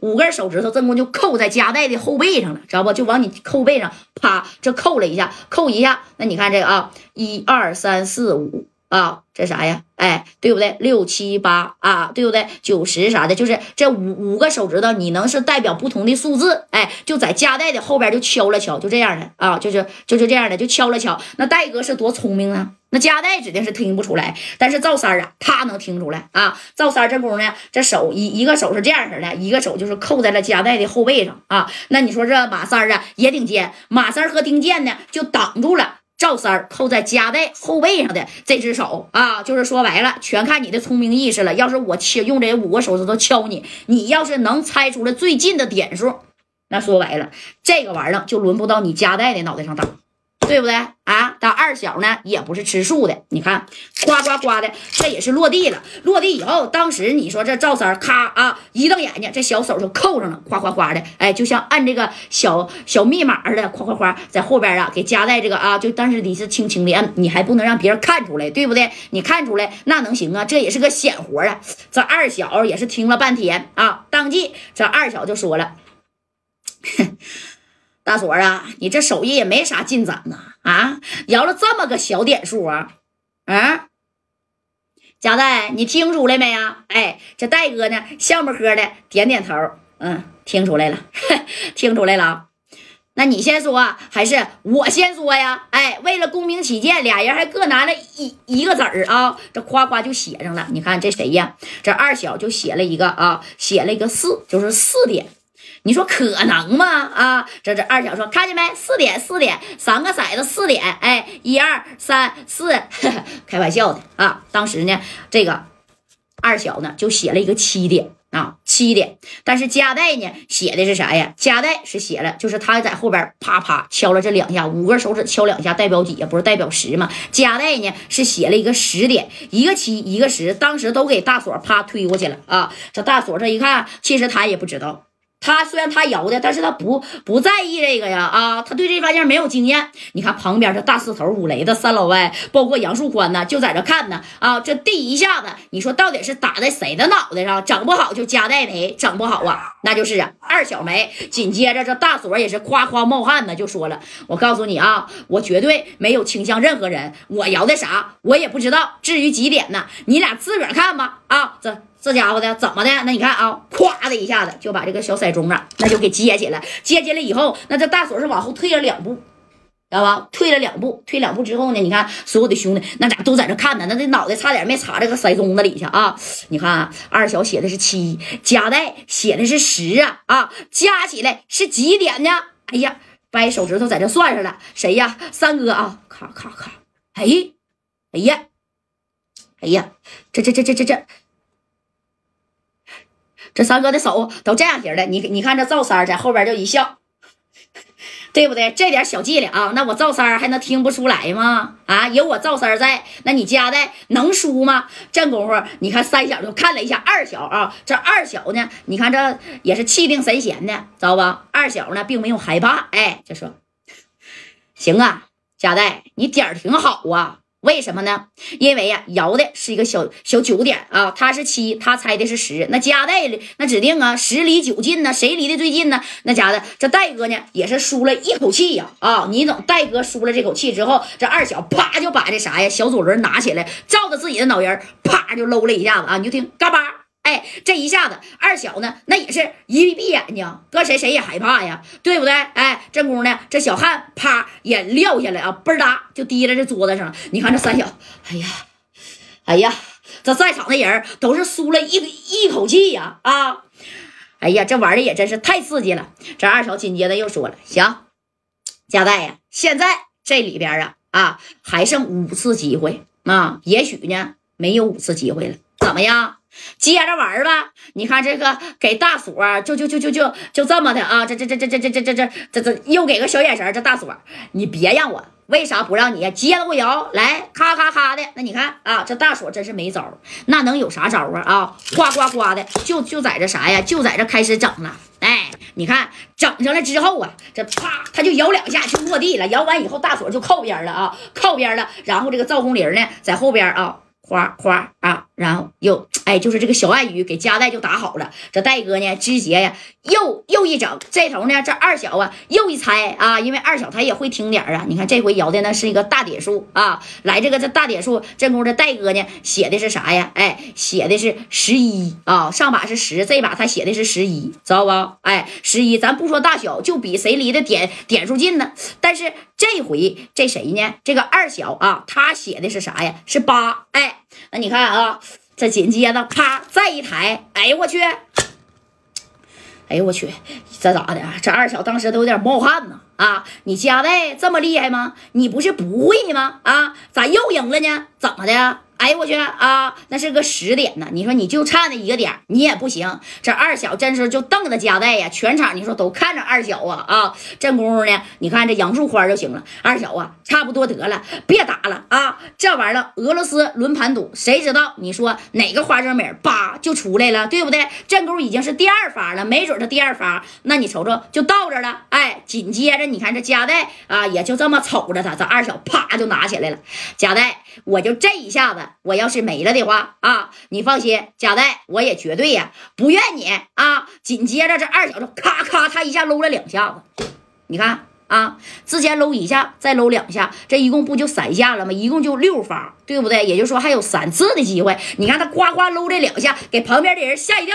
五根手指头正功就扣在夹带的后背上了，知道不？就往你后背上啪，这扣了一下，扣一下。那你看这个啊，一二三四五。啊，这啥呀？哎，对不对？六七八啊，对不对？九十啥的，就是这五五个手指头，你能是代表不同的数字？哎，就在夹带的后边就敲了敲，就这样的啊，就是就是这样的，就敲了敲。那戴哥是多聪明啊，那夹带指定是听不出来，但是赵三啊，他能听出来啊。赵三这功夫呢，这手一一个手是这样式的，一个手就是扣在了夹带的后背上啊。那你说这马三啊也挺尖，马三和丁健呢就挡住了。赵三扣在夹带后背上的这只手啊，就是说白了，全看你的聪明意识了。要是我敲用这五个手指头敲你，你要是能猜出来最近的点数，那说白了，这个玩意儿就轮不到你夹带的脑袋上打。对不对啊？但二小呢也不是吃素的，你看，呱呱呱的，这也是落地了。落地以后，当时你说这赵三咔啊一瞪眼睛，这小手就扣上了，哗哗哗的，哎，就像按这个小小密码似的，哗哗哗在后边啊给夹在这个啊，就但是你是轻轻的按，你还不能让别人看出来，对不对？你看出来那能行啊？这也是个险活啊。这二小也是听了半天啊，当即这二小就说了。大锁啊，你这手艺也没啥进展呐！啊，摇了这么个小点数啊！啊，贾代，你听出来没呀？哎，这戴哥呢，笑呵呵的点点头，嗯，听出来了，听出来了。那你先说还是我先说呀？哎，为了公平起见，俩人还各拿了一一个子儿啊，这夸夸就写上了。你看这谁呀？这二小就写了一个啊，写了一个四，就是四点。你说可能吗？啊，这这二小说看见没？四点四点，三个骰子四点，哎，一二三四，开玩笑的啊。当时呢，这个二小呢就写了一个七点啊，七点。但是加代呢写的是啥呀？加代是写了，就是他在后边啪啪敲了这两下，五根手指敲两下，代表几呀？不是代表十吗？加代呢是写了一个十点，一个七，一个十，当时都给大锁啪推过去了啊。这大锁这一看，其实他也不知道。他虽然他摇的，但是他不不在意这个呀啊，他对这玩意儿没有经验。你看旁边这大四头、五雷的三老歪，包括杨树宽呢，就在这看呢啊。这第一下子，你说到底是打在谁的脑袋上？整不好就加代没，整不好啊，那就是二小梅。紧接着这大锁也是夸夸冒汗呢，就说了：“我告诉你啊，我绝对没有倾向任何人，我摇的啥我也不知道。至于几点呢，你俩自个儿看吧。啊，这。”这家伙的怎么的？那你看啊，咵的一下子就把这个小骰盅啊，那就给接起来。接起来以后，那这大锁是往后退了两步，知道吧？退了两步，退两步之后呢，你看所有的兄弟那咋都在这看呢？那这脑袋差点没插这个骰盅子里去啊！你看二小写的是七，加代写的是十啊啊，加起来是几点呢？哎呀，掰手指头在这算上了，谁呀？三哥啊，咔咔咔，哎，哎呀，哎呀，这这这这这这。这三哥的手都这样型的，你你看这赵三在后边就一笑，对不对？这点小伎俩啊，那我赵三还能听不出来吗？啊，有我赵三在，那你家的能输吗？这功夫，你看三小就看了一下二小啊，这二小呢，你看这也是气定神闲的，知道吧？二小呢，并没有害怕，哎，就说行啊，家代你点儿挺好啊。为什么呢？因为呀，摇的是一个小小九点啊，他是七，他猜的是十。那加代那指定啊，十离九近呢，谁离的最近呢？那家的这戴哥呢，也是舒了一口气呀啊！你等戴哥舒了这口气之后，这二小啪就把这啥呀小左轮拿起来，照着自己的脑仁啪就搂了一下子啊！你就听嘎巴。哎，这一下子，二小呢，那也是一闭眼睛，搁谁谁也害怕呀，对不对？哎，正宫呢，这小汉啪也撂下来啊，嘣哒就滴在这桌子上。你看这三小，哎呀，哎呀，这在场的人都是舒了一一口气呀啊！哎呀，这玩的也真是太刺激了。这二小紧接着又说了：“行，加代呀，现在这里边啊啊还剩五次机会啊，也许呢没有五次机会了，怎么样？”接着玩吧，你看这个给大锁，就就就就就就这么的啊，这这这这这这这这这这这又给个小眼神，这大锁，你别让我，为啥不让你接着我摇？来，咔咔咔的，那你看啊，这大锁真是没招，那能有啥招啊？啊，呱呱呱的，就就在这啥呀？就在这开始整了。哎，你看整上了之后啊，这啪他就摇两下就落地了，摇完以后大锁就靠边了啊，靠边了，然后这个赵红玲呢在后边啊，哗哗啊。然后又哎，就是这个小暗语给加代就打好了。这戴哥呢，直接呀，又又一整，这头呢，这二小啊，又一猜啊，因为二小他也会听点啊。你看这回摇的那是一个大点数啊，来这个这大点数，这功夫这戴哥呢写的是啥呀？哎，写的是十一啊，上把是十，这把他写的是十一，知道不？哎，十一，咱不说大小，就比谁离的点点数近呢。但是这回这谁呢？这个二小啊，他写的是啥呀？是八，哎。那你看啊，这紧接着啪再一抬，哎呦我去，哎呦我去，这咋的？这二小当时都有点冒汗呢啊！你家代这么厉害吗？你不是不会吗？啊，咋又赢了呢？怎么的？哎呦我去啊！那是个十点呢，你说你就差那一个点，你也不行。这二小真是就瞪着加代呀，全场你说都看着二小啊啊！这功夫呢，你看这杨树花就行了。二小啊，差不多得了，别打了啊！这玩意儿俄罗斯轮盘赌，谁知道你说哪个花生米叭就出来了，对不对？这功夫已经是第二发了，没准他第二发，那你瞅瞅就到这了。哎，紧接着你看这加代啊，也就这么瞅着他，这二小啪就拿起来了。加代，我就这一下子。我要是没了的话啊，你放心，贾代我也绝对呀不怨你啊。紧接着这二小子咔咔，他一下搂了两下子，你看啊，之前搂一下，再搂两下，这一共不就三下了吗？一共就六发，对不对？也就是说还有三次的机会。你看他呱呱搂这两下，给旁边的人吓一跳。